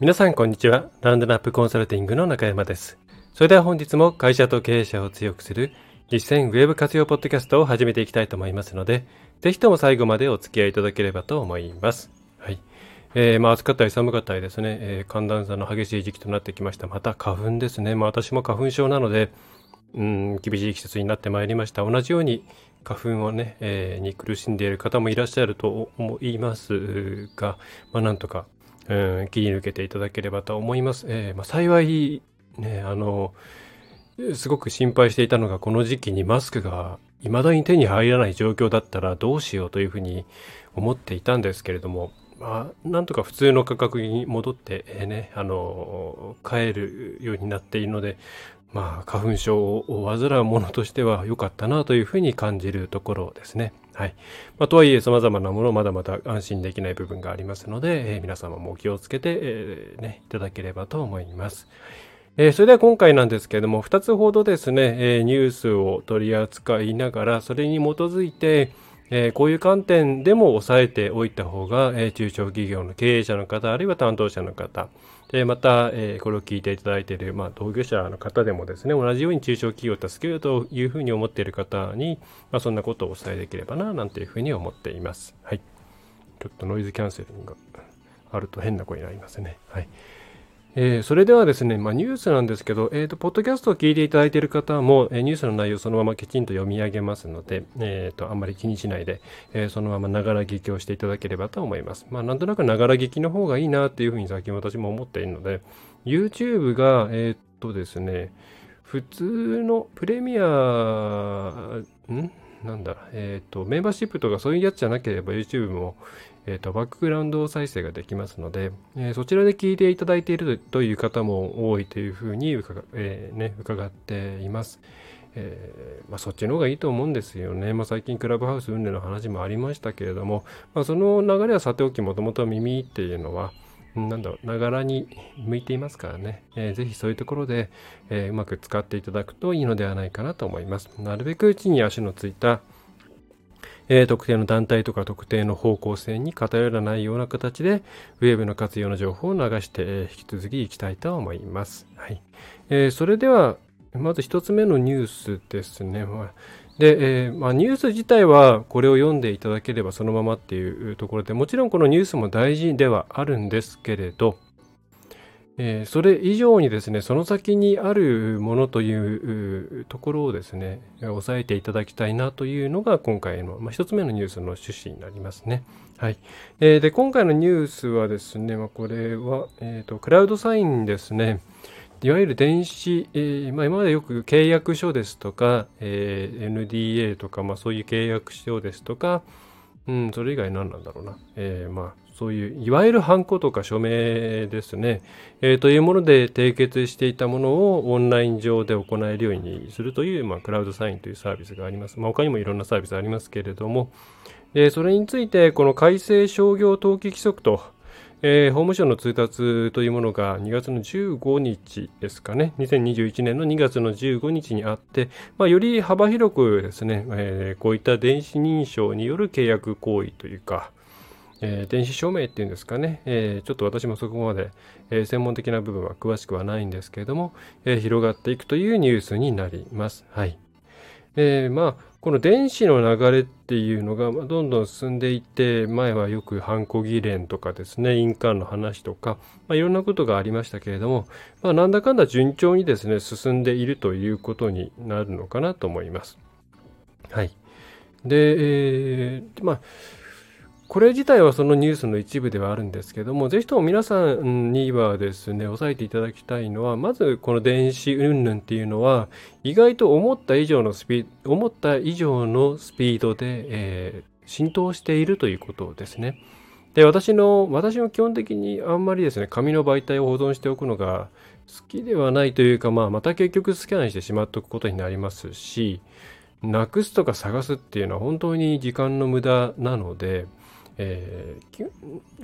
皆さんこんにちはランドナップコンサルティングの中山ですそれでは本日も会社と経営者を強くする実践ウェブ活用ポッドキャストを始めていきたいと思いますのでぜひとも最後までお付き合いいただければと思いますはいえー、まあ、暑かったり寒かったりですね、えー、寒暖差の激しい時期となってきました。また花粉ですね。まあ、私も花粉症なので、うん、厳しい季節になってまいりました。同じように花粉をね、えー、に苦しんでいる方もいらっしゃると思いますが、まあ、なんとか、うん、切り抜けていただければと思います。えー、まあ、幸い、ね、あの、すごく心配していたのが、この時期にマスクが未だに手に入らない状況だったらどうしようというふうに思っていたんですけれども、まあ、なんとか普通の価格に戻って、えー、ね、あの、買えるようになっているので、まあ、花粉症を患う者としては良かったなというふうに感じるところですね。はい。まあ、とはいえ、様々なものをまだまだ安心できない部分がありますので、えー、皆様もお気をつけて、えー、ね、いただければと思います。えー、それでは今回なんですけれども、2つほどですね、えニュースを取り扱いながら、それに基づいて、えー、こういう観点でも押さえておいた方が、え、中小企業の経営者の方、あるいは担当者の方、でまた、え、これを聞いていただいている、まあ、同業者の方でもですね、同じように中小企業を助けようというふうに思っている方に、まあ、そんなことをお伝えできればな、なんていうふうに思っています。はい。ちょっとノイズキャンセリングがあると変な声になりますね。はい。えー、それではですね、まあ、ニュースなんですけど、えーと、ポッドキャストを聞いていただいている方も、えー、ニュースの内容そのままきちんと読み上げますので、えーと、あんまり気にしないで、え、そのままながら聞きをしていただければと思います。まあ、なんとなくながら聞きの方がいいなっていうふうに最近私も思っているので、YouTube が、えっ、とですね、普通のプレミア、ん？なんだ、えっ、と、メンバーシップとかそういうやつじゃなければ YouTube も、えーと、バックグラウンド再生ができますので、えー、そちらで聞いていただいているという方も多いというふうに伺,、えーね、伺っています。えーまあ、そっちの方がいいと思うんですよね。まあ、最近クラブハウス運営の話もありましたけれども、まあ、その流れはさておきもともと耳っていうのは、なんだろう、ながらに向いていますからね、えー、ぜひそういうところで、えー、うまく使っていただくといいのではないかなと思います。なるべく地に足のついたえ、特定の団体とか特定の方向性に偏らないような形で、ウェブの活用の情報を流して、え、引き続きいきたいと思います。はい。え、それでは、まず一つ目のニュースですね。で、えー、まあ、ニュース自体はこれを読んでいただければそのままっていうところでもちろんこのニュースも大事ではあるんですけれど、えー、それ以上にですね、その先にあるものというところをですね、押さえていただきたいなというのが今回の、まあ、一つ目のニュースの趣旨になりますね。はい。えー、で、今回のニュースはですね、まあ、これは、え、ー、と、クラウドサインですね。いわゆる電子、えー、まあ、今までよく契約書ですとか、えー、NDA とか、まあ、そういう契約書ですとか、うん、それ以外何なんだろうな。え、まあ、そういういわゆるハンコとか署名ですね、えー、というもので締結していたものをオンライン上で行えるようにするという、まあ、クラウドサインというサービスがあります。まあ、他にもいろんなサービスありますけれども、え、それについてこの改正商業登記規則と、えー、法務省の通達というものが2月の15日ですかね、2021年の2月の15日にあって、まあ、より幅広くですね、えー、こういった電子認証による契約行為というか、えー、電子署名っていうんですかね、えー、ちょっと私もそこまで、えー、専門的な部分は詳しくはないんですけれども、え広がっていくというニュースになります。はい。えまあ、この電子の流れっていうのがどんどん進んでいって、前はよくハンコ議連とかですね、印鑑の話とか、まあ、いろんなことがありましたけれども、まあ、なんだかんだ順調にですね、進んでいるということになるのかなと思います。はい。で、えー、まあ、これ自体はそのニュースの一部ではあるんですけども、ぜひとも皆さんにはですね、押さえていただきたいのは、まずこの電子云々っていうのは、意外と思った以上のスピード、思った以上のスピードで、えー、浸透しているということですね。で、私の、私も基本的にあんまりですね、紙の媒体を保存しておくのが好きではないというか、まあ、また結局スキャンしてしまっておくことになりますし、なくすとか探すっていうのは本当に時間の無駄なので、えー、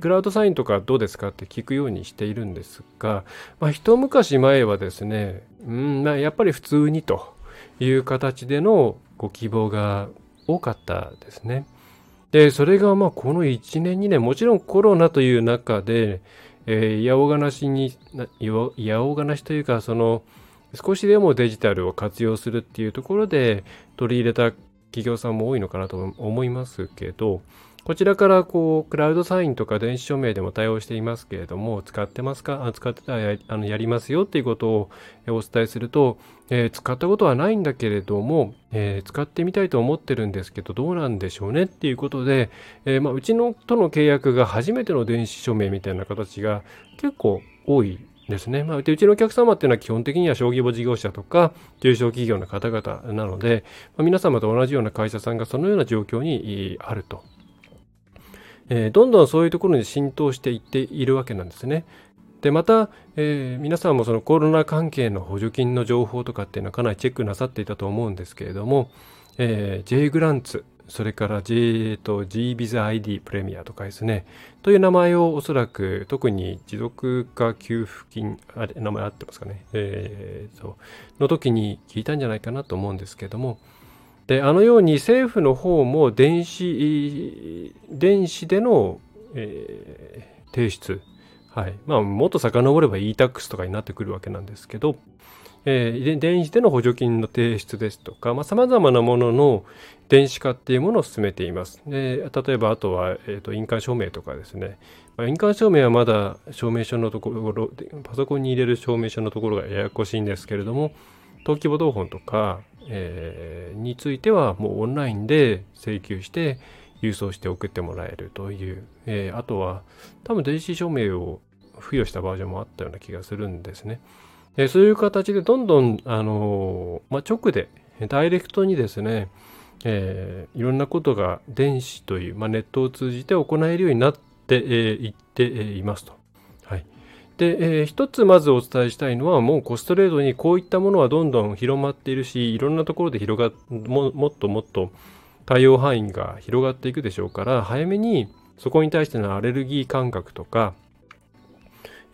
クラウドサインとかどうですかって聞くようにしているんですが、まあ、一昔前はですね、うんまあ、やっぱり普通にという形でのご希望が多かったですね。で、それがまあこの1年2年、もちろんコロナという中で、えー、八尾がなしに、八尾がなしというか、その、少しでもデジタルを活用するっていうところで取り入れた企業さんも多いのかなと思いますけど、こちらからこう、クラウドサインとか電子署名でも対応していますけれども、使ってますか？あ使ってたらやあのやりますよっていうことをお伝えすると、えー、使ったことはないんだけれども、えー、使ってみたいと思ってるんですけど、どうなんでしょうねっていうことで、えー、まあ、うちのとの契約が初めての電子署名みたいな形が結構多いですね。まあ、でうちのお客様っていうのは基本的には小規模事業者とか中小企業の方々なので、まあ、皆様と同じような会社さんがそのような状況にあるとえー、どんどんそういうところに浸透していっているわけなんですね。でまた、えー、皆さんもそのコロナ関係の補助金の情報とかっていうのはかなりチェックなさっていたと思うんですけれども、えー、J グランツそれから J と GBizID プレミアとかですねという名前をおそらく特に持続化給付金あれ名前合ってますかね、えー、そうの時に聞いたんじゃないかなと思うんですけれども、であのように政府の方も電子電子での、えー、提出、はい。まあ、もっと遡れば e-tax とかになってくるわけなんですけど、えー、電子での補助金の提出ですとかさまざ、まなものの電子化っていうものを進めています。で例えばあとは、えーと、印鑑証明とかですね、まあ、印鑑証明はまだ証明書のところパソコンに入れる証明書のところがややこしいんですけれども登記簿同本とかえー、についてはもうオンラインで請求して郵送して送ってもらえるという、えー、あとは多分電子署名を付与したバージョンもあったような気がするんですね。えー、そういう形でどんどん、あのまあ、直でダイレクトにですね、えいろんなことが電子という、まあ、ネットを通じて行えるようになってい、えっていますと。で、えー、一つまずお伝えしたいのは、もうコストレードにこういったものはどんどん広まっているし、いろんなところで広がももっともっと対応範囲が広がっていくでしょうから、早めにそこに対してのアレルギー感覚とか、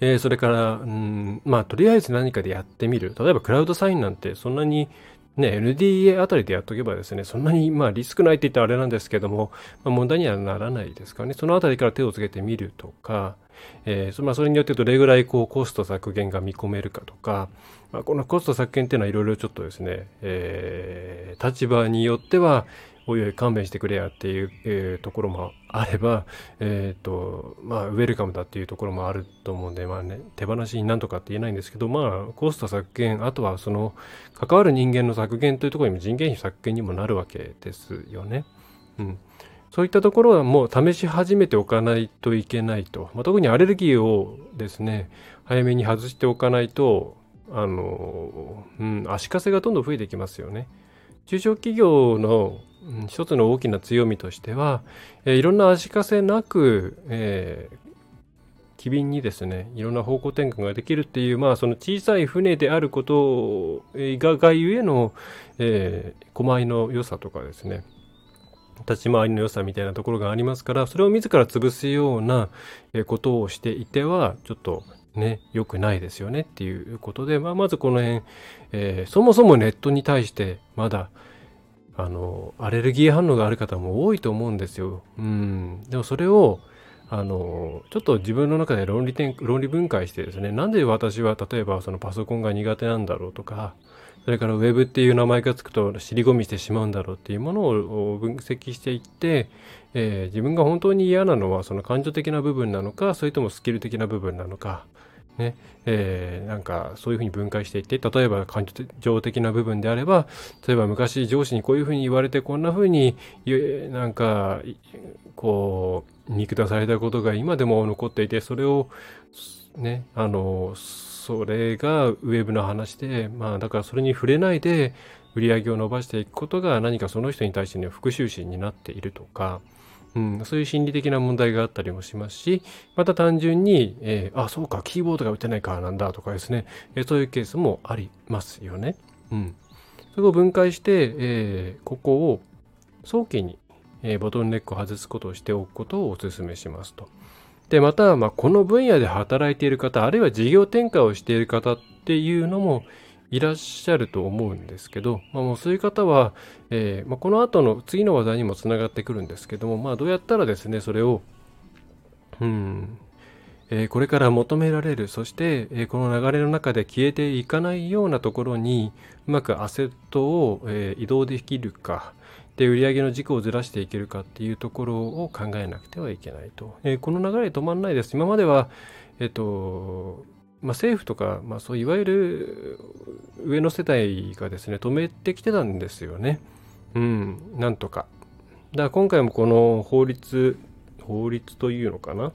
えー、それから、うん、まあ、とりあえず何かでやってみる。例えば、クラウドサインなんて、そんなに、ね、NDA あたりでやっとけばですね、そんなに、まあ、リスクないって言ったらあれなんですけども、まあ、問題にはならないですからね、そのあたりから手をつけてみるとか、えー、まあ、それによってどれぐらいこうコスト削減が見込めるかとか、まあ、このコスト削減っていうのはいろいろちょっとですね、えー、立場によってはおいおい勘弁してくれやっていう、えー、ところもあれば、えっ、ー、と、まあ、ウェルカムだっていうところもあると思うんで、まあね、手放しになんとかって言えないんですけど、まあ、コスト削減、あとはその、関わる人間の削減というところにも人件費削減にもなるわけですよね。うん。そういったところはもう試し始めておかないといけないと。まあ、特にアレルギーをですね、早めに外しておかないと、あの、うん、足かせがどんどん増えてきますよね。中小企業の、うん、一つの大きな強みとしては、えー、いろんな足かせなく、えー、機敏にですね、いろんな方向転換ができるっていう、まあ、その小さい船であることががゆえの、えー、狛江の良さとかですね、立ち回りの良さみたいなところがありますからそれを自ら潰すようなことをしていてはちょっとね良くないですよねっていうことで、まあ、まずこの辺、えー、そもそもネットに対してまだあのアレルギー反応がある方も多いと思うんですよ。うんでもそれをあのちょっと自分の中で論理点論理分解してですねなんで私は例えばそのパソコンが苦手なんだろうとかそれからウェブっていう名前がつくと尻込みしてしまうんだろうっていうものを分析していって、えー、自分が本当に嫌なのはその感情的な部分なのかそれともスキル的な部分なのかねえー、なんかそういうふうに分解していって例えば感情的な部分であれば例えば昔上司にこういうふうに言われてこんなふうになんかこう見下されたことが今でも残っていてそれをねあのそれがウェブの話で、まあだからそれに触れないで売り上げを伸ばしていくことが何かその人に対しての復讐心になっているとか、うん、そういう心理的な問題があったりもしますし、また単純に、えー、あ、そうか、キーボードが打てないからなんだとかですね、えー、そういうケースもありますよね。うん。それを分解して、えー、ここを早期に、え、ボトルネックを外すことをしておくことをお勧めしますと。で、また、まあ、この分野で働いている方、あるいは事業展開をしている方っていうのもいらっしゃると思うんですけど、まあ、もうそういう方は、えー、まあ、この後の次の話題にもつながってくるんですけども、まあ、どうやったらですね、それを、うん、えー、これから求められる、そして、えー、この流れの中で消えていかないようなところに、うまくアセットを、え移動できるか、で、売上の軸をずらしていけるかっていうところを考えなくてはいけないと。えこの流れ止まらないです。今までは、えっ、と、まあ、政府とか、まあ、そういわゆる上の世代がですね止めてきてたんですよね。うん、なんとか。だから今回もこの法律法律というのかな。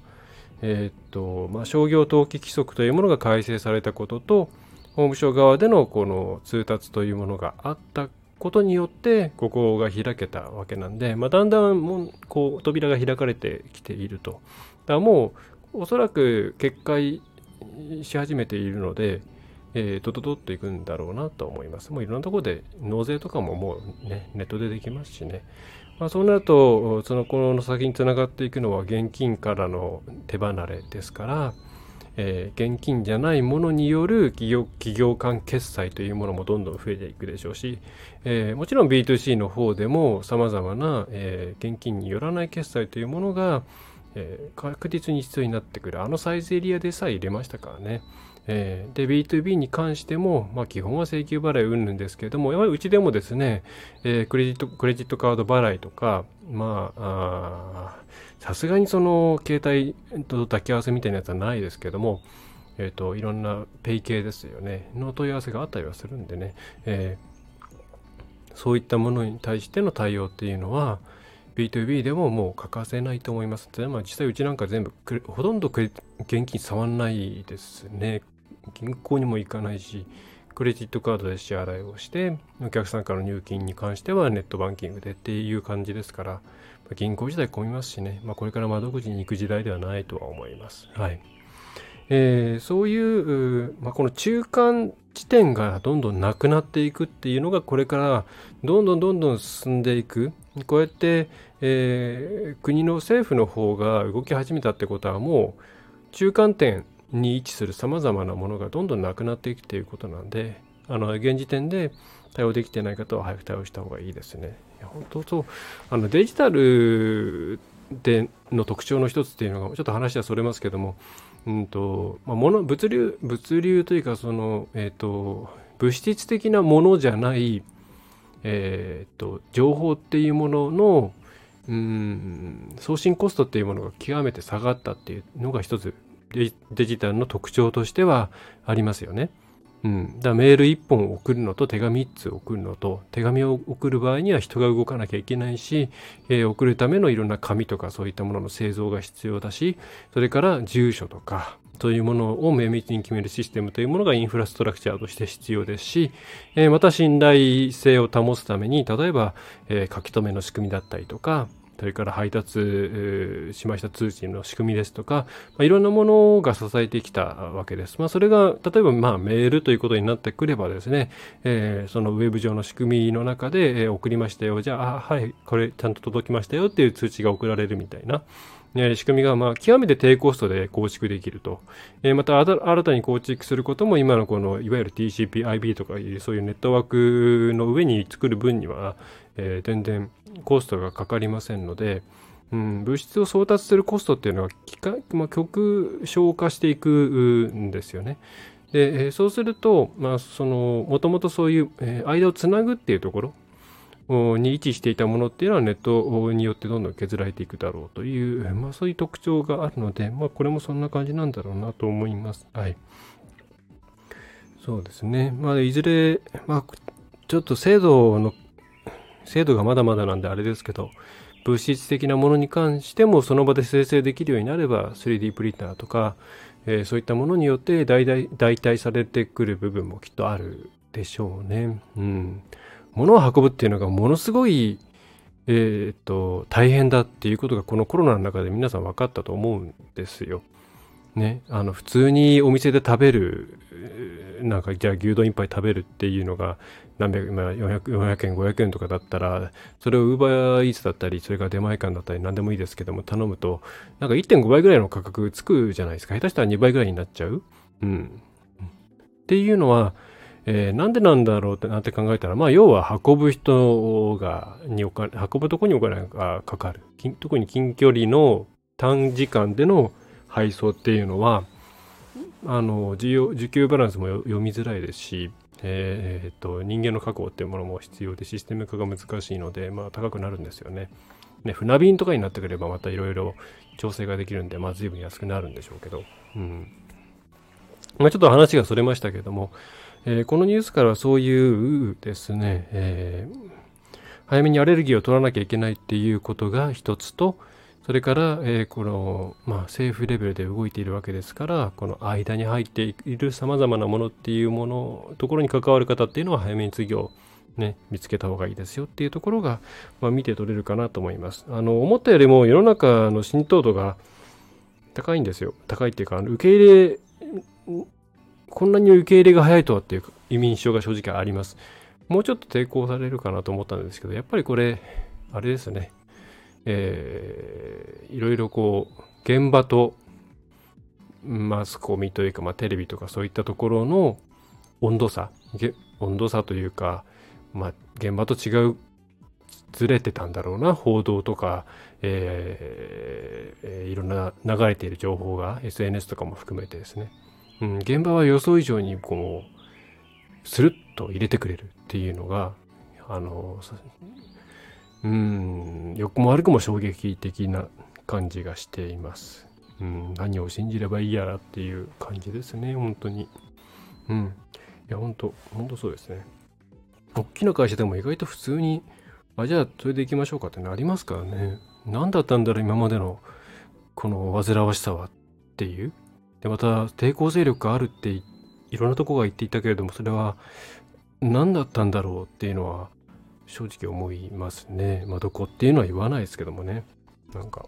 えー、っとまあ、商業登記規則というものが改正されたことと法務省側でのこの通達というものがあったことによってここが開けたわけなんで、まあ、だんだんもうこう扉が開かれてきていると。だからもうおそらく決壊し始めているので、えー、ドドドッといくんだろうなと思います。もういろんなところで納税とかももうね、ネットでできますしね。まあ、そうなると、そのこの先につながっていくのは現金からの手離れですから、えー、現金じゃないものによる企業企業間決済というものもどんどん増えていくでしょうし、えー、もちろん B2C の方でもさまざまな、えー、現金によらない決済というものが、えー、確実に必要になってくるあのサイズエリアでさえ入れましたからね。えー、で B2B に関しても、まあ、基本は請求払いうんぬんですけれどもやはりうちでもですね、えー、クレジットクレジットカード払いとかまあさすがにその携帯と抱き合わせみたいなやつはないですけどもえっ、ー、といろんなペイ系ですよねの問い合わせがあったりはするんでね、え、そういったものに対しての対応っていうのは、B2B でももう欠かせないと思います。でまあ、実際うちなんか全部ほとんど現金触んないですね。銀行にも行かないし、クレジットカードで支払いをして、お客さんからの入金に関してはネットバンキングでっていう感じですから、ま銀行自体混みますしね、まあ、これから窓口に行く時代ではないとは思います。はい。えー、そういう、まあ、この中間地点がどんどんなくなっていくっていうのがこれからどんどんどんどん進んでいくこうやって、えー、国の政府の方が動き始めたってことはもう中間点に位置するさまざまなものがどんどんなくなっていくっていうことなんであの現時点で対応できてない方は早く対応した方がいいですね。いや本当そうあのデジタルでの特徴の一つっていうのがちょっと話はそれますけどもうんとまあ、物物流物流というかその、えーと、物質的なものじゃない、えーと、情報っていうもののうん送信コストっていうものが極めて下がったっていうのが一つデジタルの特徴としてはありますよね。うん、だメール1本送るのと手紙1つ送るのと手紙を送る場合には人が動かなきゃいけないし、えー、送るためのいろんな紙とかそういったものの製造が必要だしそれから住所とかそういうものを綿密に決めるシステムというものがインフラストラクチャーとして必要ですし、えー、また信頼性を保つために例えば、えー、書き留めの仕組みだったりとかそれから配達しました通知の仕組みですとか、まあ、いろんなものが支えてきたわけです。まあ、それが例えばまあメールということになってくればですね、えー、そのウェブ上の仕組みの中で、えー、送りましたよ、じゃあ、あはい、これちゃんと届きましたよっていう通知が送られるみたいな。仕組みがまあ極めて低コストで構築できると。また新たに構築することも今のこのいわゆる TCP/IP とかいうそういうネットワークの上に作る分には、えー、全然コストがかかりませんので、うん、物質を送達するコストっていうのはまあ、極小化していくんですよね。でそうすると、ま、そのもともとそういう、え、間をつなぐっていうところに位置していたものっていうのはネットによってどんどん削られていくだろうという、まあ、そういう特徴があるので、まあ、これもそんな感じなんだろうなと思います。はい。そうですね。まあ、いずれ、まあ、ちょっと精度の、精度がまだまだなんであれですけど、物質的なものに関してもその場で生成できるようになれば 3D プリンターとか、えー、そういったものによって代替されてくる部分もきっとあるでしょうね。うん。物を運ぶっていうのがものすごいえー、っと、大変だっていうことがこのコロナの中で皆さん分かったと思うんですよ。ね、あの普通にお店で食べるなんかじゃあ牛丼一杯食べるっていうのが何百、まあ、400, 400円500円とかだったらそれをウーバーイーツだったりそれから出前館だったり何でもいいですけども頼むとなんか1.5倍ぐらいの価格つくじゃないですか。下手したら2倍ぐらいになっちゃう、うん、っていうのはえー、なんでなんだろうってなって考えたら、まあ、要は運ぶ人が、にお金、運ぶとこにお金がかかる。特に近距離の短時間での配送っていうのは、あの、需要、需給バランスも読みづらいですし、えー、っと、人間の確保っていうものも必要で、システム化が難しいので、まあ、高くなるんですよね。ね、船便とかになってくれば、またいろいろ調整ができるんで、まあ、随分安くなるんでしょうけど、うん。まあ、ちょっと話がそれましたけども、えー、このニュースからそういうですね、えー、早めにアレルギーを取らなきゃいけないっていうことが一つと、それから、えー、この、まあ、政府レベルで動いているわけですから、この間に入っている様々なものっていうもの、ところに関わる方っていうのは早めに次をね、見つけた方がいいですよっていうところが、まあ、見て取れるかなと思います。あの、思ったよりも世の中の浸透度が高いんですよ。高いっていうか、受け入れこんなに受け入れが早いとはっていう印象が正直あります。もうちょっと抵抗されるかなと思ったんですけど、やっぱりこれ、あれですね。えー、いろいろこう、現場とマスコミというか、まあ、テレビとかそういったところの温度差、温度差というか、まあ、現場と違う、ずれてたんだろうな、報道とか、えー、いろんな流れている情報が SNS とかも含めてですね。うん、現場は予想以上にこう、スルッと入れてくれるっていうのが、あの、うん、良くも悪くも衝撃的な感じがしています。うん、何を信じればいいやらっていう感じですね、本当に。うん。いや、本当本当そうですね。大きな会社でも意外と普通に、あ、じゃあそれで行きましょうかってなりますからね。何だったんだろう、今までのこの煩わしさはっていう。で、また抵抗勢力があるっていろんなとこが言っていたけれども、それは何だったんだろうっていうのは正直思いますね。まあ、どこっていうのは言わないですけどもね。なんか、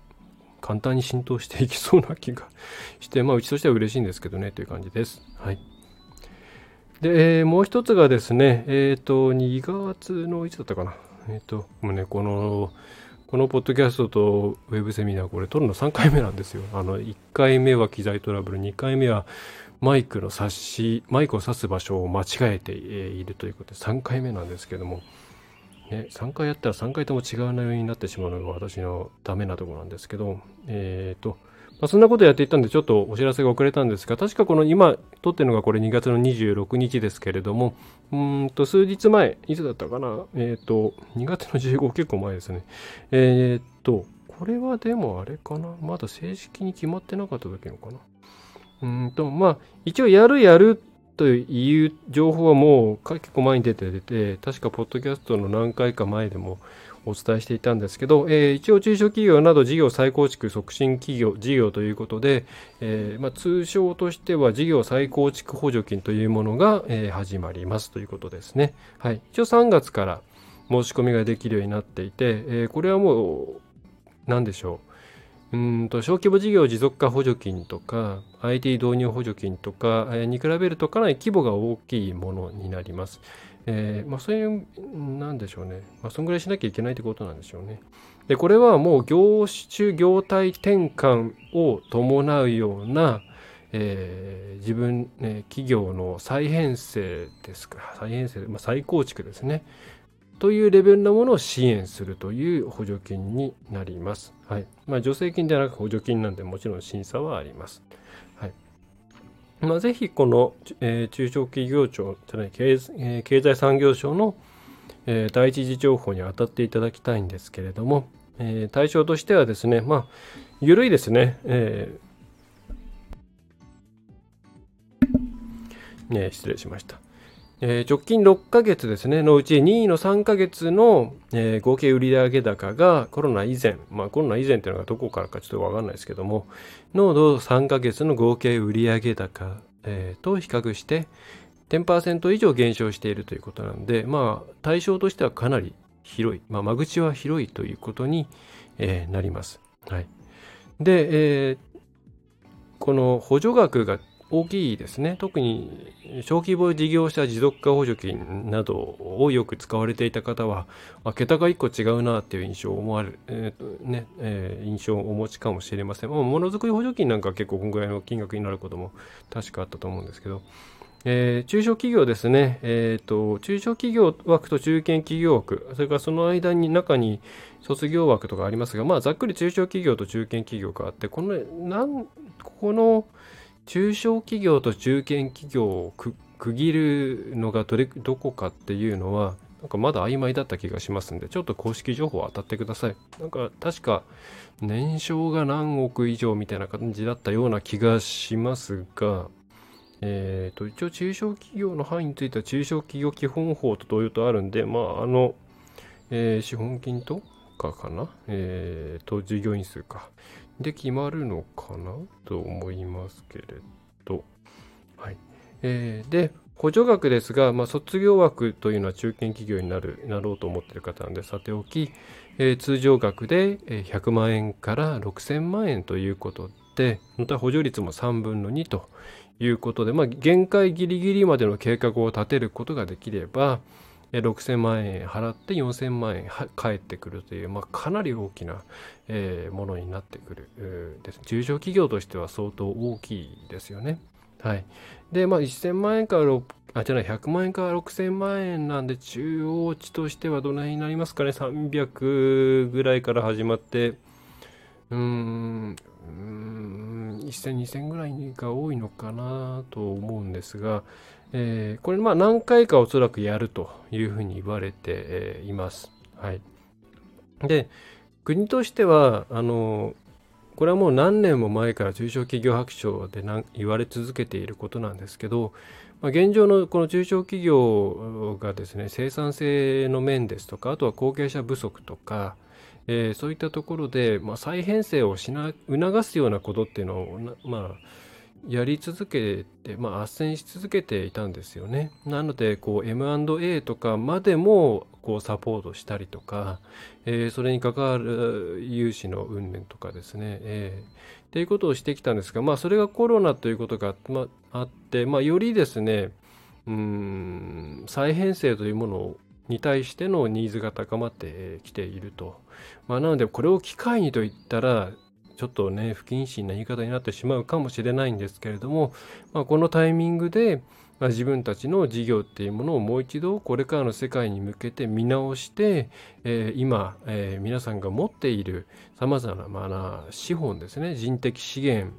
簡単に浸透していきそうな気がして、まあ、うちとしては嬉しいんですけどね、という感じです。はい。で、えー、もう一つがですね、えっ、ー、と、2月のいつだったかな。えっ、ー、と、もうね、この、このポッドキャストとウェブセミナーこれ撮るの3回目なんですよ。あの、1回目は機材トラブル、2回目はマイクの差し、マイクを挿す場所を間違えているということで3回目なんですけども、ね、3回やったら3回とも違う内容になってしまうのが私のダメなところなんですけど、えっ、ー、と、まあ、そんなことやっていったんで、ちょっとお知らせが遅れたんですが、確かこの今撮ってるのがこれ2月の26日ですけれども、うんと、数日前、いつだったかな？えっ、ー、と、2月の15結構前ですね。えっ、ー、と、これはでもあれかな？まだ正式に決まってなかった時のかな？うんと、まあ、一応やるやるっという情報はもう結構前に出て出て、確かポッドキャストの何回か前でもお伝えしていたんですけど、えー、一応中小企業など事業再構築促進企業、事業ということで、えー、まあ、通称としては事業再構築補助金というものが、えー、始まりますということですね。はい。一応3月から申し込みができるようになっていて、えこれはもう、何でしょう。うんと小規模事業持続化補助金とか IT 導入補助金とかに比べるとかなり規模が大きいものになります。えー、まあ、そういう、なんでしょうね。まあ、そんぐらいしなきゃいけないってことなんでしょうね。で、これはもう業種、業態転換を伴うような、えー、自分、ね、企業の再編成ですか、再編成、まあ、再構築ですね。というレベルのものを支援するという補助金になります。はい。まあ、助成金ではなく補助金なんでもちろん審査はあります。はいまあ、ぜひこの、えー、中小企業庁じゃない経,、えー、経済産業省の、えー、第一次情報に当たっていただきたいんですけれども、えー、対象としてはですね、まあ、緩いですね。えー、ね失礼しました。えー、直近6ヶ月ですね、のうち2位の3ヶ月の、えー、合計売上高がコロナ以前、まあコロナ以前っていうのがどこからかちょっとわかんないですけども、の3ヶ月の合計売上高、えー、と比較して10%以上減少しているということなんで、まあ対象としてはかなり広い、まあ、間口は広いということに、えー、なります。はい、で、えー、この補助額が大きいですね。特に小規模事業者持続化補助金などをよく使われていた方は、あ、桁が1個違うなっていう印象を思われ、えーねえー、印象をお持ちかもしれません。ま、ものづくり補助金なんか結構こんぐらいの金額になることも確かあったと思うんですけど、えー、中小企業ですね、えーと、中小企業枠と中堅企業枠、それからその間に中に卒業枠とかありますが、まあ、ざっくり中小企業と中堅企業があって、このなんここの中小企業と中堅企業を区切るのがどれどこかっていうのは、なんかまだ曖昧だった気がしますんで、ちょっと公式情報を当たってください。なんか確か年商が何億以上みたいな感じだったような気がしますが、えっ、ー、と、一応中小企業の範囲については中小企業基本法と同様とあるんで、まあ、あの、えー、資本金とかかな？えっ、ー、と、従業員数か。で決まるのかなと思いますけれど。はい。えー、で、補助額ですが、まあ、卒業枠というのは中堅企業になるなろうと思っている方なんで、さておき、えー、通常額で100万円から6000万円ということで、また補助率も3分の2ということで、まあ、限界ギリギリまでの計画を立てることができれば、6000万円払って4000万円返ってくるという、まあ、かなり大きな、えー、ものになってくるです。中小企業としては相当大きいですよね。はい。で、まあ、1000万円からあ、じゃない、100万円から6000万円なんで、中央値としてはどの辺になりますかね。300ぐらいから始まって、うーん、1000、2000ぐらいが多いのかなと思うんですが、えー、これまあ何回かおそらくやるというふうに言われて、います。はい。で、国としては、あの、これはもう何年も前から中小企業白書で言われ続けていることなんですけど、まあ、現状のこの中小企業がですね、生産性の面ですとか、あとは後継者不足とか、えー、そういったところで、まあ、再編成をしな促すようなことっていうのをまあ、やり続けて、まあ、斡旋し続けていたんですよね。なのでこう M&A とかまでもこうサポートしたりとか、えー、それに関わる融資の運年とかですね、えー、っていうことをしてきたんですが、まあ、それがコロナということが、まあ、あって、まあ、よりですねうん再編成というものをに対してのニーズが高まってきていると。まあ、なので、これを機会にと言ったら、ちょっとね、不謹慎な言い方になってしまうかもしれないんですけれども、まあ、このタイミングで、まあ、自分たちの事業っていうものをもう一度これからの世界に向けて見直して、えー、今、えー、皆さんが持っているさまざまな資本ですね人的資源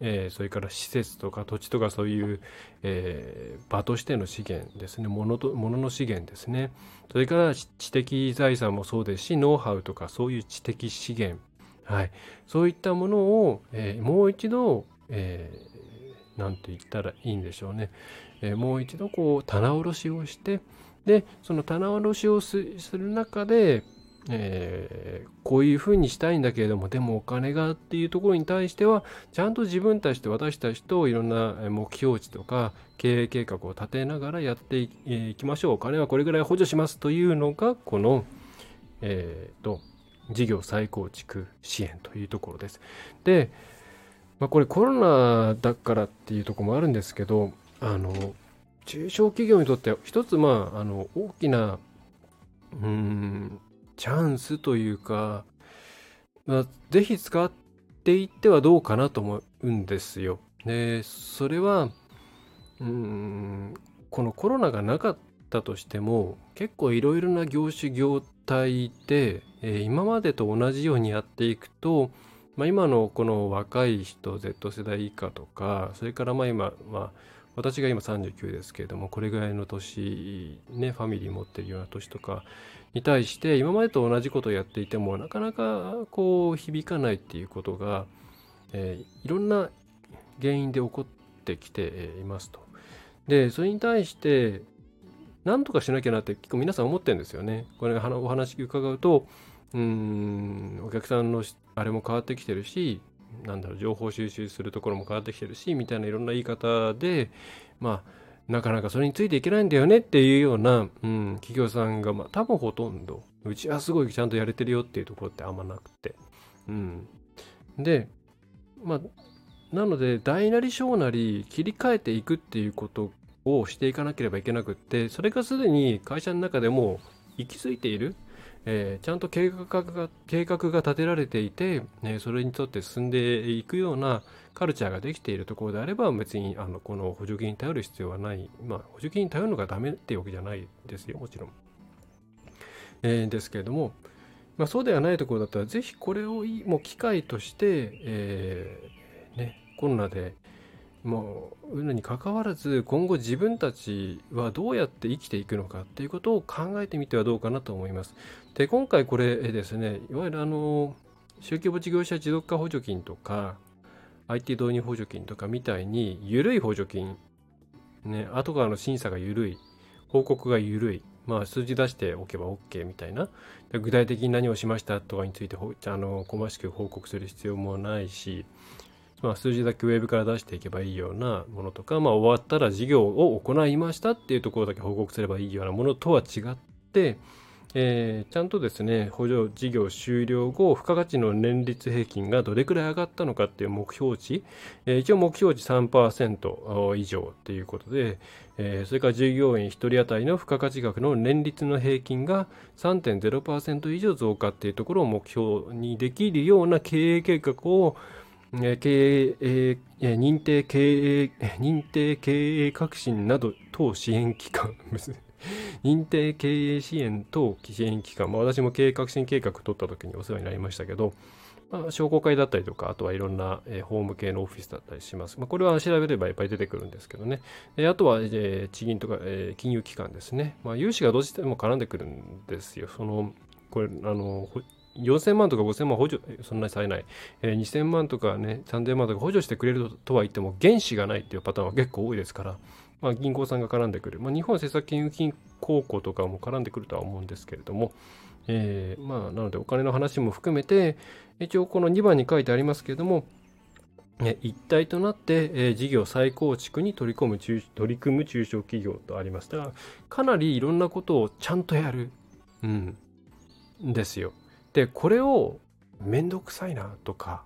えー、それから施設とか土地とかそういう、えー、場としての資源ですね物と物の資源ですね。それから知的財産もそうですしノウハウとかそういう知的資源、はい、そういったものを、えー、もう一度、えー、なんて言ったらいいんでしょうね、えー、もう一度こう棚卸しをしてでその棚卸しをする中でえー、こういうふうにしたいんだけれどもでもお金がっていうところに対してはちゃんと自分たちと私たちといろんな目標値とか経営計画を立てながらやっていきましょう。お金はこれぐらい補助しますというのがこの、えーと、事業再構築支援というところです。で、まあ、これコロナだからっていうとこもあるんですけどあの中小企業にとって一つまああの大きなうんチャンスというか、まあ、ぜひ使っていってはどうかなと思うんですよ。で、それは、うん、このコロナがなかったとしても、結構いろいろな業種業態で、えー、今までと同じようにやっていくと、まあ、今のこの若い人 Z 世代以下とかそれからまあ今、まあ、私が今39ですけれどもこれぐらいの年ねファミリー持ってるような年とかに対して今までと同じことをやっていてもなかなかこう響かないっていうことが、えー、いろんな原因で起こってきていますと。でそれに対して何とかしなきゃなって結構皆さん思ってるんですよね。これお話伺うとうんお客さんのあれも変わってきてるしなんだろう情報収集するところも変わってきてるしみたいないろんな言い方でまあなかなかそれについていけないんだよねっていうような、うん、企業さんが、まあ、多分ほとんど、うちはすごいちゃんとやれてるよっていうところってあんまなくて。うん。で、まあ、なので、大なり小なり切り替えていくっていうことをしていかなければいけなくって、それがすでに会社の中でも行き着いている、えー、ちゃんと計画が計画が立てられていて、ね、それにとって進んでいくようなカルチャーができているところであれば別にあのこの補助金に頼る必要はない、まあ、補助金に頼るのがダメっていうわけじゃないですよ。もちろん、えー、ですけれども、まあ、そうではないところだったらぜひこれをもう機会として、えー、ね、コロナでもううのにかかわらず今後自分たちはどうやって生きていくのかっていうことを考えてみてはどうかなと思います。で今回これですねいわゆるあの宗教規模事業者持続化補助金とか IT 導入補助金とかみたいに緩い補助金ね後からの審査が緩い報告が緩いまあ数字出しておけば OK みたいな具体的に何をしましたとかについてあの細かく報告する必要もないしまあ、数字だけウェブから出していけばいいようなものとか、まあ、終わったら事業を行いましたっていうところだけ報告すればいいようなものとは違って、えー、ちゃんとですね、補助事業終了後、付加価値の年率平均がどれくらい上がったのかっていう目標値、えー、一応目標値3%以上ということで、えー、それから従業員1人当たりの付加価値額の年率の平均が3.0%以上増加っていうところを目標にできるような経営計画を経営、え認定経営、認定経営革新など等支援機関、認定経営支援等支援機関、まあ、私も経営革新計画取った時にお世話になりましたけど、まあ、商工会だったりとか、あとはいろんな、えー、法務系のオフィスだったりします。まあ、これは調べればいっぱい出てくるんですけどね。えあとは、えー、地銀とか、えー、金融機関ですね。まあ、融資がどうしても絡んでくるんですよ。その、これ、あの、4000万とか5000万補助、そんなにされない、えー、2000万とかね、3000万とか補助してくれるとは言っても、原資がないっていうパターンは結構多いですから、まあ、銀行さんが絡んでくる、まあ、日本政策金融金公庫とかも絡んでくるとは思うんですけれども、えー、まあ、なのでお金の話も含めて、一応この2番に書いてありますけれども、一体となって、え、事業再構築に取り込む中取り組む中小企業とあります。だから、かなりいろんなことをちゃんとやる、うん、ですよ。でこれをめんどくさいなとか、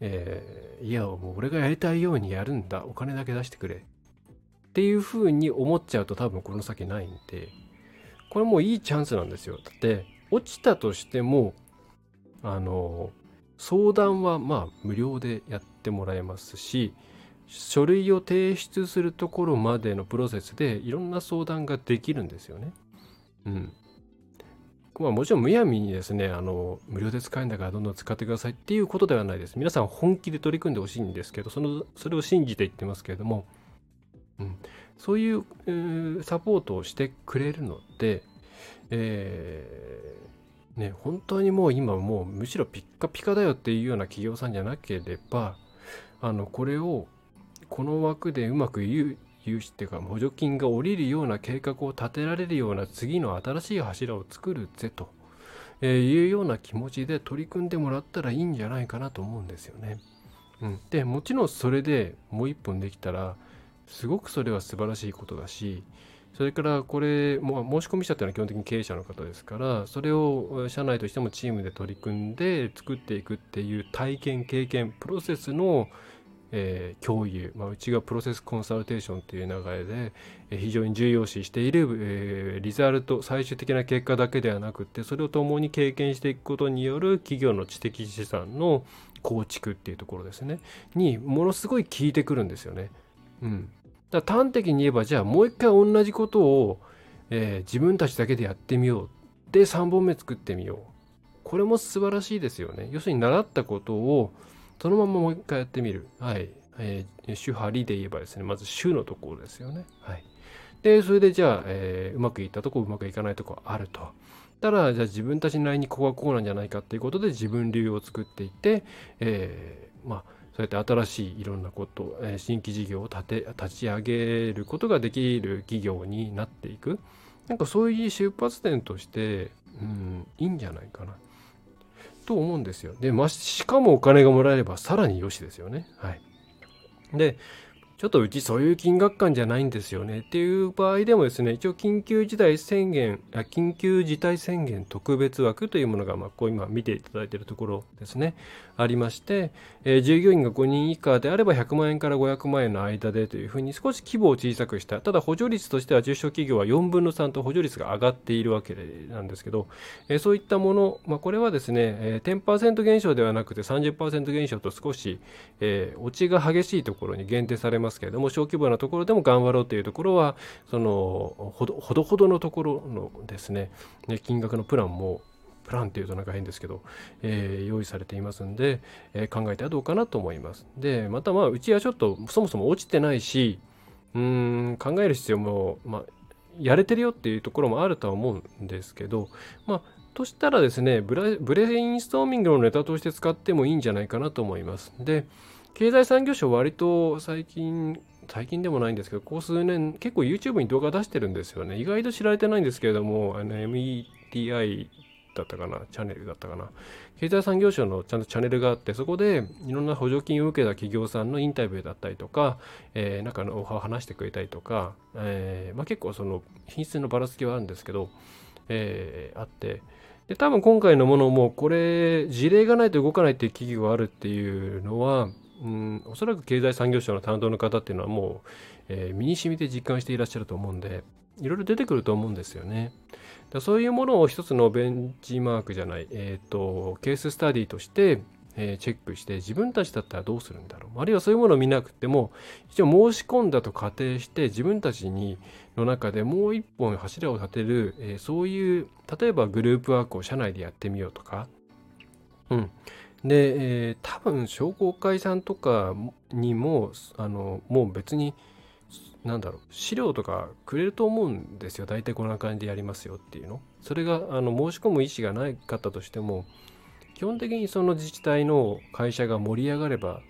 えー、いやもう俺がやりたいようにやるんだお金だけ出してくれっていうふうに思っちゃうと多分この先ないんでこれもういいチャンスなんですよだって落ちたとしてもあの相談はまあ無料でやってもらえますし書類を提出するところまでのプロセスでいろんな相談ができるんですよね。うん。まあ、もちろんむやみにですね、あの、無料で使えるんだからどんどん使ってくださいっていうことではないです。皆さん本気で取り組んでほしいんですけど、その、それを信じて言ってますけれども、うん、そういう、えー、サポートをしてくれるので、えー、ね、本当にもう今もうむしろピッカピカだよっていうような企業さんじゃなければ、あの、これをこの枠でうまく言う、融資っていうか補助金が下りるような計画を立てられるような次の新しい柱を作るぜと、えいうような気持ちで取り組んでもらったらいいんじゃないかなと思うんですよね。うん、でもちろんそれでもう一本できたらすごくそれは素晴らしいことだしそれからこれも申し込み者っていうのは基本的に経営者の方ですからそれを社内としてもチームで取り組んで作っていくっていう体験経験プロセスのえー、共有、まあ、うちがプロセスコンサルテーションという流れで、えー、非常に重要視している、えー、リザルト最終的な結果だけではなくてそれを共に経験していくことによる企業の知的資産の構築っていうところですねにものすごい効いてくるんですよね。うん、だ端的に言えばじゃあもう一回同じことを、えー、自分たちだけでやってみようで3本目作ってみようこれも素晴らしいですよね。要するに習ったことをそのままもう一回やってみる。はい。えー、主張りで言えばですね、まず主のところですよね。はい。で、それでじゃあ、えー、うまくいったとこ、うまくいかないとこあると。たら、じゃあ自分たちなりにここはこうなんじゃないかっていうことで自分流を作っていって、えー、まあ、そうやって新しいいろんなこと、えー、新規事業を立て、立ち上げることができる企業になっていく。なんかそういう出発点として、うん、いいんじゃないかな。と思うんですよ。で、ましかもお金がもらえればさらに良しですよね。はい。で、ちょっとうちそういう金額感じゃないんですよね。っていう場合でもですね、一応緊急事態宣言、緊急事態宣言特別枠というものが、まあ、こう今見ていただいているところですね、ありまして、えー、従業員が5人以下であれば100万円から500万円の間でというふうに少し規模を小さくした。ただ補助率としては中小企業は4分の3と補助率が上がっているわけなんですけど、えー、そういったもの、まあ、これはですね、えー、10%減少ではなくて30%減少と少し、えー、落ちが激しいところに限定されます。けれども、小規模なところでも頑張ろうというところは、そのほどほどほどのところのですね、金額のプランもプランっていうとなんか変ですけど、えー、用意されていますんで、えー、考えてはどうかなと思います。で、またまあ、うちはちょっとそもそも落ちてないし、うーん、考える必要も、まあ、やれてるよっていうところもあるとは思うんですけど、まあ、としたらですね、ブレインストーミングのネタとして使ってもいいんじゃないかなと思います。で、経済産業省割と最近、最近でもないんですけど、ここ数年結構 YouTube に動画出してるんですよね。意外と知られてないんですけれども、METI だったかな、チャンネルだったかな？経済産業省のちゃんとチャンネルがあって、そこでいろんな補助金を受けた企業さんのインタビューだったりとか、えー、なんかのオファーを話してくれたりとか、えー、まあ、結構その品質のばらつきはあるんですけど、えー、あって、で多分今回のものもこれ事例がないと動かないっていう企業があるっていうのは、うん、おそらく経済産業省の担当の方っていうのはもう、えー、身に染みて実感していらっしゃると思うんでいろいろ出てくると思うんですよね。だそういうものを一つのベンチマークじゃない、えっ、ー、と、ケーススタディとして、えー、チェックして自分たちだったらどうするんだろう。あるいはそういうものを見なくても一応申し込んだと仮定して自分たちにの中でもう一本柱を立てる、えー、そういう例えばグループワークを社内でやってみようとか、うん、で、えー、多分商工会さんとかにもあのもう別になんだろう資料とかくれると思うんですよ。大体こんな感じでやりますよっていうの。それがあの申し込む意思がないかったとしても基本的にその自治体の会社が盛り上がれば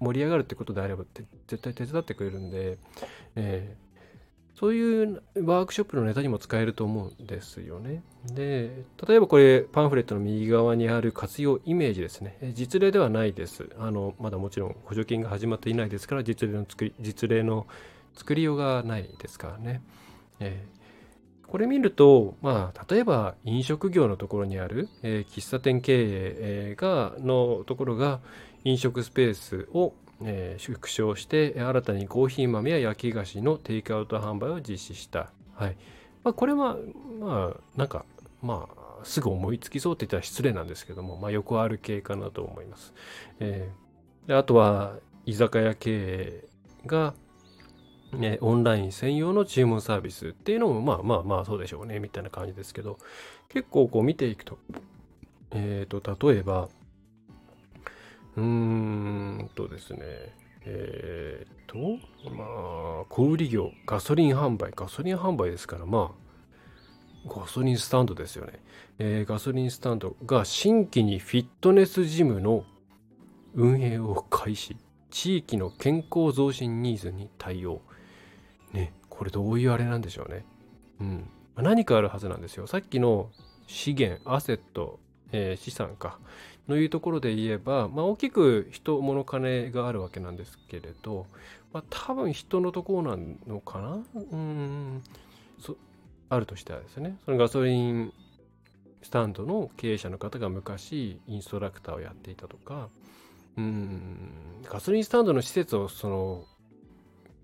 盛り上がるってことであれば絶対手伝ってくれるんで、えー、そういうワークショップのネタにも使えると思うんですよね。で、例えばこれパンフレットの右側にある活用イメージですね。実例ではないです。あの、まだもちろん補助金が始まっていないですから実例の作り、実例の作りようがないですからね。えーこれ見ると、まあ、例えば飲食業のところにある、えー、喫茶店経営、がのところが飲食スペースを、えー、縮小して新たにコーヒー豆や焼き菓子のテイクアウト販売を実施した。はいまあ、これは、まあ、なんか、まあ、すぐ思いつきそうって言ったら失礼なんですけども、まあ、よくある系かなと思います。えー、であとは、居酒屋経営が、ね、オンライン専用の注文サービスっていうのもまあまあまあそうでしょうねみたいな感じですけど結構こう見ていくとえっ、ー、と例えばうーんとですねえっ、とまあ小売業ガソリン販売ガソリン販売ですからまあガソリンスタンドですよね、えー、ガソリンスタンドが新規にフィットネスジムの運営を開始地域の健康増進ニーズに対応ね、これどういうあれなんでしょうね。うん。何かあるはずなんですよ。さっきの資源、アセット、えー、資産か、のいうところで言えば、まあ、大きく人、物、金があるわけなんですけれど、まあ、多分人のところなのかな？うん、あるとしてはですね、そのガソリンスタンドの経営者の方が昔インストラクターをやっていたとか、うん、ガソリンスタンドの施設をその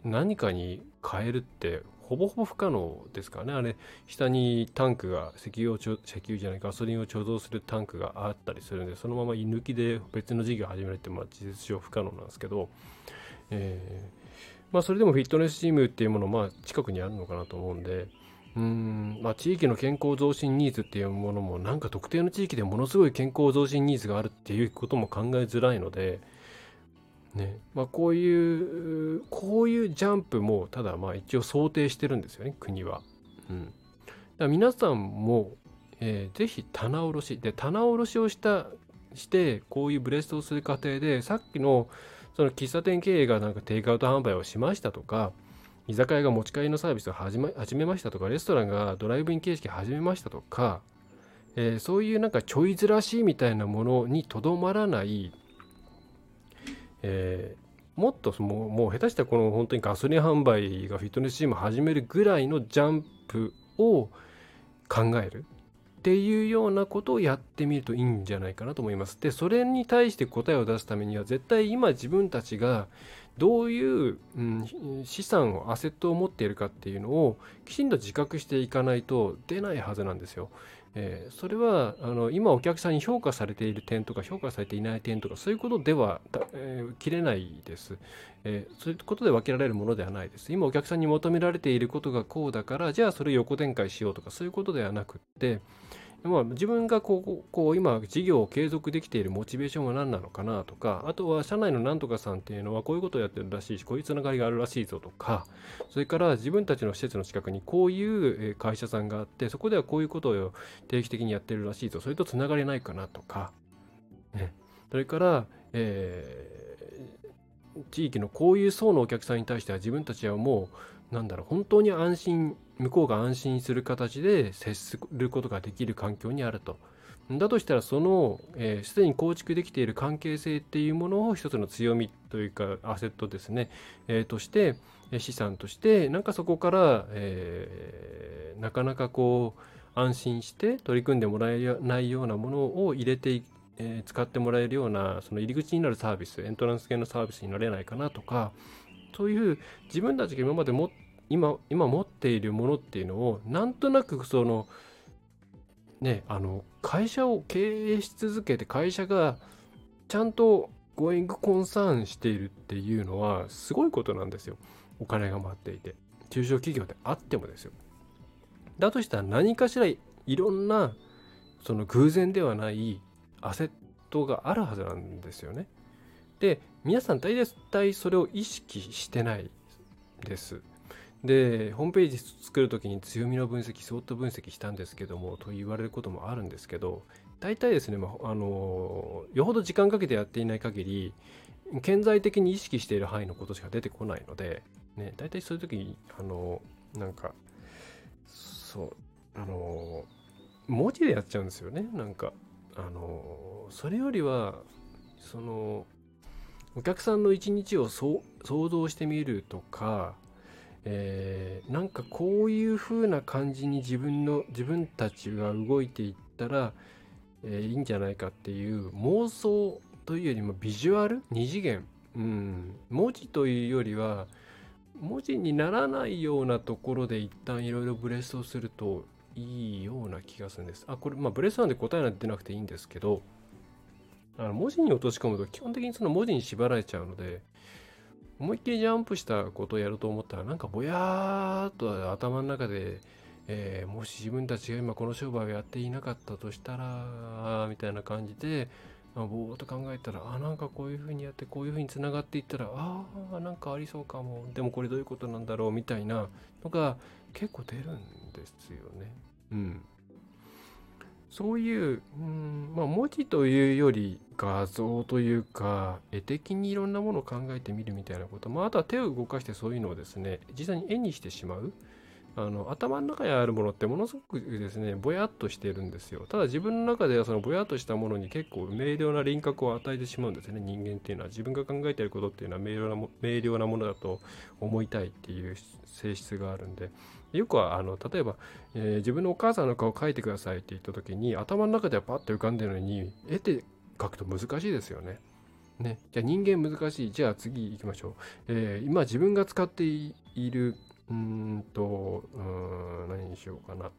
何かに変えるってほぼほぼ不可能ですからね。あれ下にタンクが石油を石油じゃないガソリンを貯蔵するタンクがあったりするんでそのまま居抜きで別の事業を始めるってまあ事実上不可能なんですけど、えー、まあそれでもフィットネスチームっていうものまあ近くにあるのかなと思うんでうんまあ、地域の健康増進ニーズっていうものもなんか特定の地域でものすごい健康増進ニーズがあるっていうことも考えづらいので、ね。まあ、こういうこういうジャンプもただまあ一応想定してるんですよね国は。うん、だから皆さんも、えー、ぜひ棚卸し。で棚卸しをしたしてこういうブレストをする過程でさっきのその喫茶店経営がなんかテイクアウト販売をしましたとか居酒屋が持ち帰りのサービスを始め始めましたとかレストランがドライブイン形式始めましたとか、えー、そういうなんかちょいずらしいみたいなものにとどまらないえもっともうもう下手したらこの本当にガソリン販売がフィットネスジム始めるぐらいのジャンプを考えるっていうようなことをやってみるといいんじゃないかなと思います。で、それに対して答えを出すためには絶対今自分たちがどういう、うん、資産をアセットを持っているかっていうのをきちんと自覚していかないと出ないはずなんですよ。えー、それはあの今お客さんに評価されている点とか評価されていない点とかそういうことでは、えー、切れないです、えー、そういうことで分けられるものではないです。今お客さんに求められていることがこうだからじゃあそれを横展開しようとかそういうことではなくってまあ、自分がこうこう今事業を継続できているモチベーションは何なのかなとかあとは社内のなんとかさんっていうのはこういうことをやってるらしいしこういうつながりがあるらしいぞとかそれから自分たちの施設の近くにこういう会社さんがあってそこではこういうことを定期的にやってるらしいぞ。それとつながりないかなとか、ね、それから、えー、地域のこういう層のお客さんに対しては自分たちはもうなんだろう本当に安心向こうが安心する形で接することができる環境にあると。だとしたらそのすで、ー、に構築できている関係性っていうものを一つの強みというかアセットですね、えー、として資産としてなんかそこから、えー、なかなかこう安心して取り組んでもらえないようなものを入れてえー、使ってもらえるようなその入り口になるサービスエントランス系のサービスになれないかなとかそういう自分たちが今まで持っ今今持っているものっていうのをなんとなくそのねあの会社を経営し続けて会社がちゃんとゴーイングコンサーンしているっていうのはすごいことなんですよ。お金が回っていて中小企業であってもですよ。だとしたら何かしらいろんなその偶然ではないアセットがあるはずなんですよね。で皆さん大体それを意識してないです。でホームページ作る時に強みの分析ソート分析したんですけどもと言われることもあるんですけど大体ですね、まあ、あのよほど時間かけてやっていない限り顕在的に意識している範囲のことしか出てこないので、ね、大体そういう時にあのなんかそうあの文字でやっちゃうんですよね。なんかあのそれよりはそのお客さんの一日を想像してみるとかえー、なんかこういう風な感じに自分の自分たちが動いていったら、えー、いいんじゃないかっていう妄想というよりもビジュアル？二次元、うん、文字というよりは文字にならないようなところで一旦いろいろブレスをするといいような気がするんです。あ、これ、まあ、ブレスなんで答えなんて出なくていいんですけど、あの文字に落とし込むと基本的にその文字に縛られちゃうので、思いっきりジャンプしたことをやろうと思ったらなんかぼやーっと頭の中で、えー、もし自分たちが今この商売をやっていなかったとしたらみたいな感じで、まあ、ぼーっと考えたらあなんかこういうふうにやってこういうふうにつながっていったらああなんかありそうかもでもこれどういうことなんだろうみたいなのが結構出るんですよね。うんそういう、うんまあ、文字というより画像というか絵的にいろんなものを考えてみるみたいなこと、まあ、あとは手を動かしてそういうのをですね実際に絵にしてしまう。あの頭の中にあるものってものすごくですねぼやっとしてるんですよただ自分の中ではそのぼやっとしたものに結構明瞭な輪郭を与えてしまうんですね人間っていうのは自分が考えていることっていうのは明瞭なも明瞭なものだと思いたいっていう性質があるんでよくはあの例えば、えー、自分のお母さんの顔を描いてくださいって言った時に頭の中ではパッと浮かんでるのに絵で描くと難しいですよね。ね、じゃあ人間難しい。じゃあ次行きましょう。えー、今自分が使っているうんとうん何にしようかな。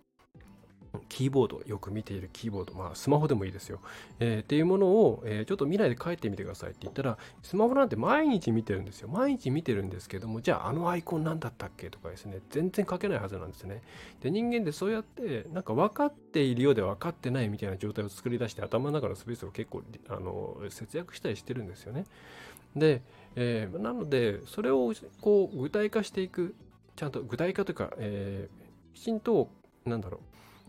キーボード、よく見ているキーボード、まあスマホでもいいですよ。えー、っていうものを、えー、ちょっと未来で書いてみてくださいって言ったら、スマホなんて毎日見てるんですよ。毎日見てるんですけども、じゃああのアイコン何だったっけとかですね、全然書けないはずなんですね。で、人間でそうやって、なんか分かっているようで分かってないみたいな状態を作り出して、頭の中のスペースを結構、あの、節約したりしてるんですよね。で、えー、なので、それをこう具体化していく、ちゃんと具体化というか、えー、きちんと、なんだろう、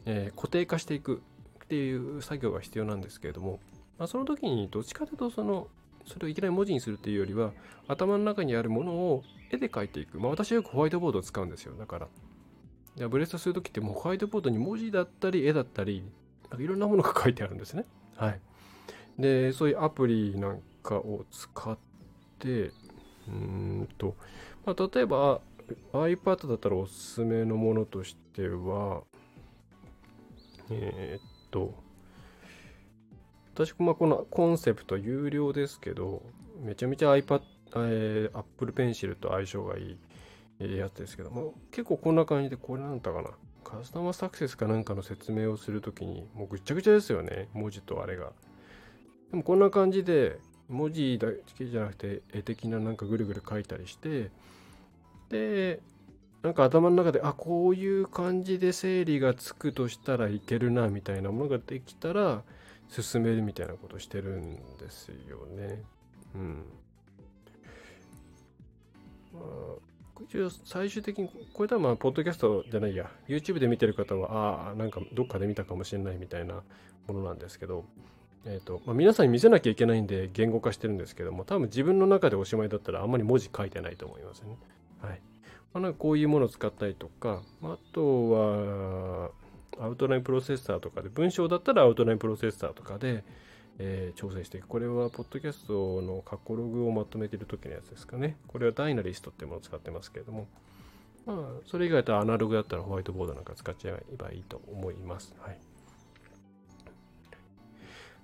えー、固定化していくっていう作業が必要なんですけれども、まあ、その時にどっちかというとそのそれをいきなり文字にするっていうよりは頭の中にあるものを絵で描いていく、まあ、私はよくホワイトボードを使うんですよ。だから。ブレストする時ってもうホワイトボードに文字だったり絵だったりなんかいろんなものが書いてあるんですね。はい。でそういうアプリなんかを使ってうーんと、まあ、例えば iPad だったらおすすめのものとしては、えー、っと、私、まあ、このコンセプト有料ですけど、めちゃめちゃ iPad、えー、Apple Pencil と相性がいいやつですけども、結構こんな感じで、これなんだかな。カスタマーサクセスかなんかの説明をするときに、もうぐっちゃぐちゃですよね、文字とあれが。でもこんな感じで、文字だけじゃなくて、絵的ななんかぐるぐる書いたりして、で、なんか頭の中で、あ、こういう感じで整理がつくとしたらいけるな、みたいなものができたら、進めるみたいなことしてるんですよね。うん。まあ、一応最終的に、これ多分、ポッドキャストじゃないや、YouTube で見てる方は、ああ、なんかどっかで見たかもしれないみたいなものなんですけど、えーとまあ、皆さんに見せなきゃいけないんで言語化してるんですけども、多分自分の中でおしまいだったらあんまり文字書いてないと思いますね。はい。まあ、なんかこういうものを使ったりとか、あとは、アウトラインプロセッサーとかで、文章だったらアウトラインプロセッサーとかで、えー、調整していく。これは、ポッドキャストの過去ログをまとめている時のやつですかね。これはダイナリストっていうものを使ってますけれども、まあ、それ以外とアナログだったらホワイトボードなんか使っちゃえばいいと思います。はい。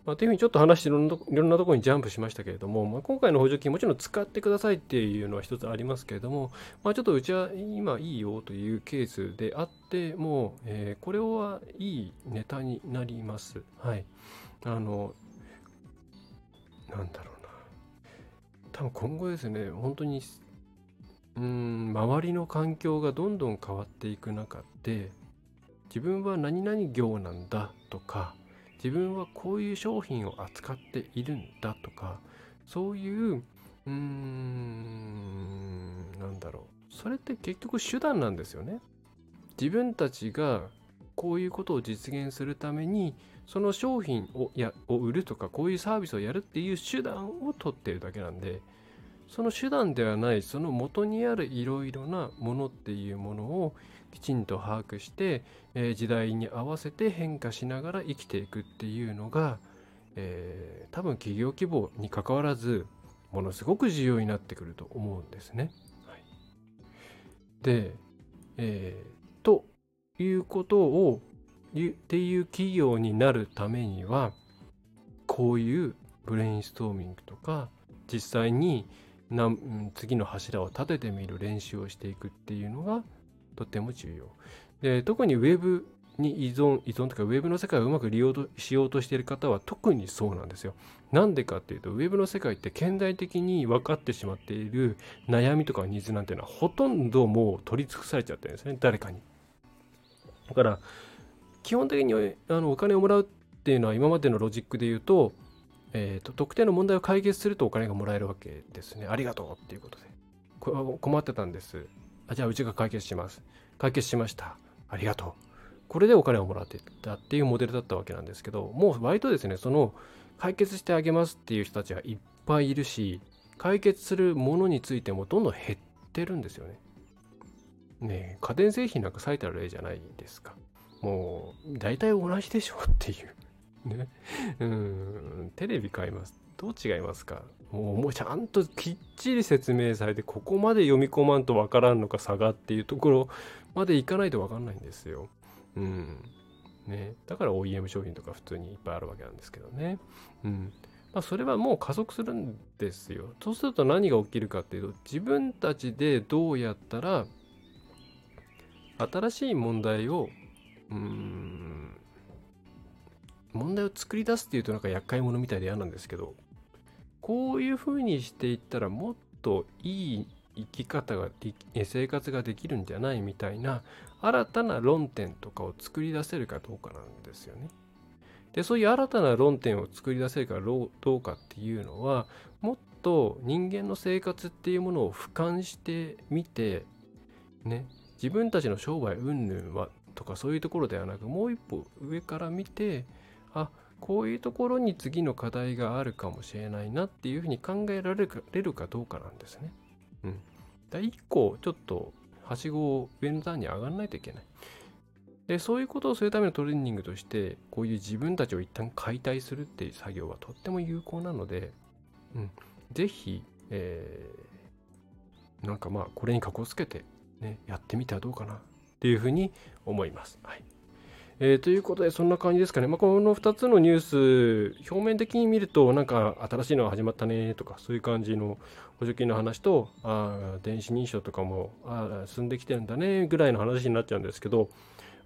まあ、というふうにちょっと話していろんなところにジャンプしましたけれども、まあ、今回の補助金もちろん使ってくださいっていうのは一つありますけれども、まあ、ちょっとうちは今いいよというケースであっても、えー、これはいいネタになります。はい。あの、なんだろうな。多分今後ですね、本当に、うん、周りの環境がどんどん変わっていく中で、自分は何々業なんだとか、自分はこういう商品を扱っているんだとかそういううーんなんだろう。それって結局手段なんですよね。自分たちがこういうことを実現するためにその商品をやを売るとかこういうサービスをやるっていう手段を取ってるだけなんでその手段ではないその元にあるいろいろなものっていうものをきちんと把握して、えー、時代に合わせて変化しながら生きていくっていうのが、えー、多分企業規模にかかわらずものすごく重要になってくると思うんですね。はい、で、えー、ということをっていう企業になるためにはこういうブレインストーミングとか実際に次の柱を立ててみる練習をしていくっていうのがとても重要。で特にウェブに依存、依存とか、ウェブの世界をうまく利用しようとしている方は特にそうなんですよ。なんでかっていうと、ウェブの世界って顕在的に分かってしまっている悩みとかニーズなんていうのはほとんどもう取り尽くされちゃってるんですね、誰かに。だから、基本的にあのお金をもらうっていうのは今までのロジックで言うと、えーと、特定の問題を解決するとお金がもらえるわけですね。ありがとうっていうことで。困ってたんです。あじゃあうちが解決します。解決しました。ありがとう。これでお金をもらってたっていうモデルだったわけなんですけど、もう割とですね、その解決してあげますっていう人たちはいっぱいいるし、解決するものについてもどんどん減ってるんですよね。ね家電製品なんか最たる例じゃないですか。もう大体同じでしょうっていう。ね。うん、テレビ買います。どう違いますか？もうもうちゃんときっちり説明されてここまで読み込まんとわからんのか差がっていうところまでいかないとわかんないんですよ。うん。ね。だから OEM 商品とか普通にいっぱいあるわけなんですけどね。うん。まあそれはもう加速するんですよ。そうすると何が起きるかっていうと自分たちでどうやったら新しい問題をうん問題を作り出すっていうとなんか厄介者みたいで嫌なんですけどこういうふうにしていったらもっといい生き方がで生活ができるんじゃないみたいな新たな論点とかを作り出せるかどうかなんですよね。でそういう新たな論点を作り出せるかどうかっていうのはもっと人間の生活っていうものを俯瞰してみてね自分たちの商売云々はとかそういうところではなくもう一歩上から見てあこういうところに次の課題があるかもしれないなっていうふうに考えられるかどうかなんですね。うん。第1個、ちょっと、はしごを上の段に上がらないといけない。で、そういうことをするためのトレーニングとして、こういう自分たちを一旦解体するっていう作業はとっても有効なので、うん。ぜひ、えー、なんかまあこれにかこつけて、ね、やってみてはどうかなっていうふうに思います。はいえー、ということで、そんな感じですかね。まあ、この2つのニュース、表面的に見ると、なんか新しいのが始まったねとか、そういう感じの補助金の話と、あ電子認証とかもあ進んできてるんだねぐらいの話になっちゃうんですけど、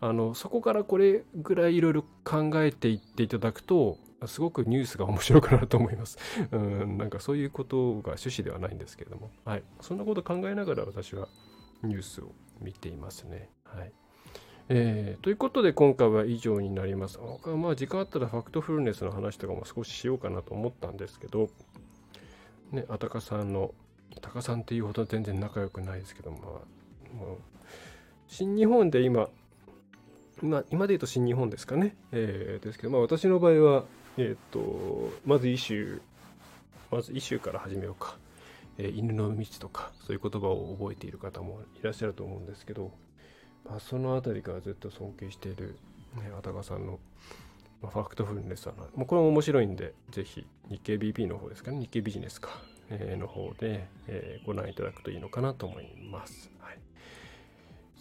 あのそこからこれぐらいいろいろ考えていっていただくと、すごくニュースが面白くなると思います。うん、なんかそういうことが趣旨ではないんですけれども、はい。そんなこと考えながら私はニュースを見ていますね。はい。えー、ということで今回は以上になります。まあ時間あったらファクトフルネスの話とかも少ししようかなと思ったんですけど、ね、あたかさんの、たかさんっていうほど全然仲良くないですけど、まあ、もう新日本で今、今今で言うと新日本ですかね。えー、ですけど、まあ私の場合は、えっ、と、まずイシュー、まずイシューから始めようか。えー、犬の道とか、そういう言葉を覚えている方もいらっしゃると思うんですけど、まあ、その辺りからずっと尊敬している、ね、あたかさんの、まあ、ファクトフルネスはもうこれも面白いんで、ぜひ日経 BP の方ですかね、日経ビジネスか、えー、の方で、えー、ご覧いただくといいのかなと思います。はい。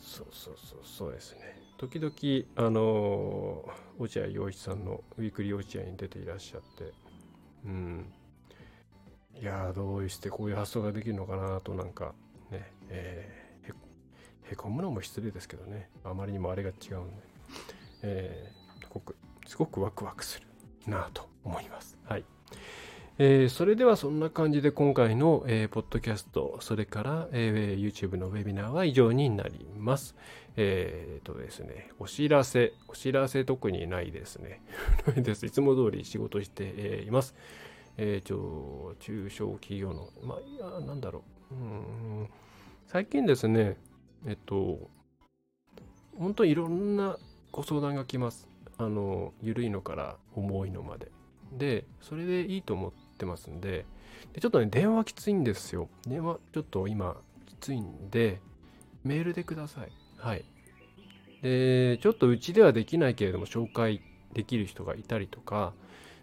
そうそうそう、そうですね。時々、あのー、落合陽一さんのウィークリー落合に出ていらっしゃって、うん。いやどうしてこういう発想ができるのかなとなんかね、えーへこむのも失礼ですけどねあまりにもあれが違うんで、えー、すごくすごくワクワクするなと思いますはいえー、それではそんな感じで今回の、えー、ポッドキャスト、それから、えー、YouTube のウェビナーは以上になります。えー、とですね、お知らせ、お知らせ特にないですね。ないです。いつも通り仕事して、えー、います。えー、中小企業の、まあ、いや、なんだろう。うん最近ですね、えっと、本当にいろんなご相談が来ます。あの、緩いのから重いのまで。で、それでいいと思ってますんで、でちょっとね、電話きついんですよ。電話ちょっと今きついんで、メールでください。はい。で、ちょっとうちではできないけれども、紹介できる人がいたりとか、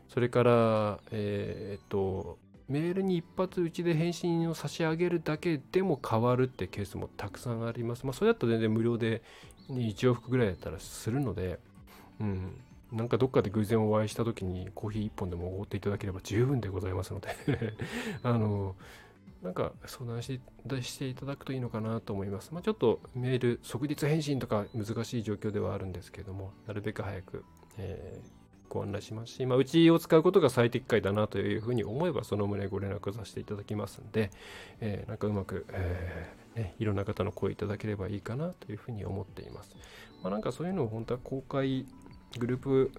それから、えー、っと、メールに一発うちで返信を差し上げるだけでも変わるってケースもたくさんあります。まあ、それだと全然無料で1往復ぐらいだったらするので、うん、なんかどっかで偶然お会いした時にコーヒー1本でもおごっていただければ十分でございますので あの、なんか相談していただくといいのかなと思います。まあ、ちょっとメール即日返信とか難しい状況ではあるんですけども、なるべく早く、えーご案内しますし、まあ、うちを使うことが最適解だなというふうに思えば、その旨ご連絡させていただきますんで、えー、なんかうまく、えー、ね、いろんな方の声いただければいいかなというふうに思っています。まあ、なんかそういうのを本当は公開グループ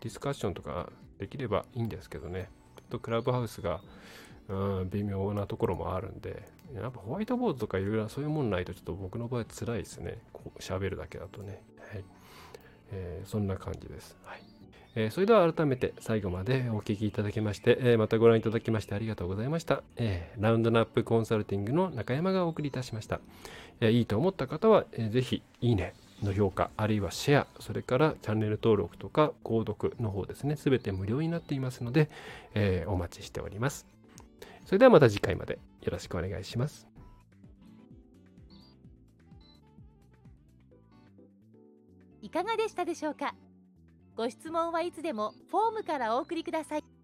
ディスカッションとかできればいいんですけどね、ちょっとクラブハウスが、うん、微妙なところもあるんで、やっぱホワイトボードとかいろいろそういうもんないとちょっと僕の場合辛いですね。こう喋るだけだとね。はい。えー、そんな感じです。はい。えー、それでは改めて最後までお聴きいただきまして、えー、またご覧いただきましてありがとうございました。えー、ラウンドナップコンサルティングの中山がお送りいたしました。えいいと思った方は、えー、ぜひいいねの評価、あるいはシェア、それからチャンネル登録とか購読の方ですね、すべて無料になっていますので、えお待ちしております。それではまた次回までよろしくお願いします。いかがでしたでしょうか？ご質問はいつでもフォームからお送りください。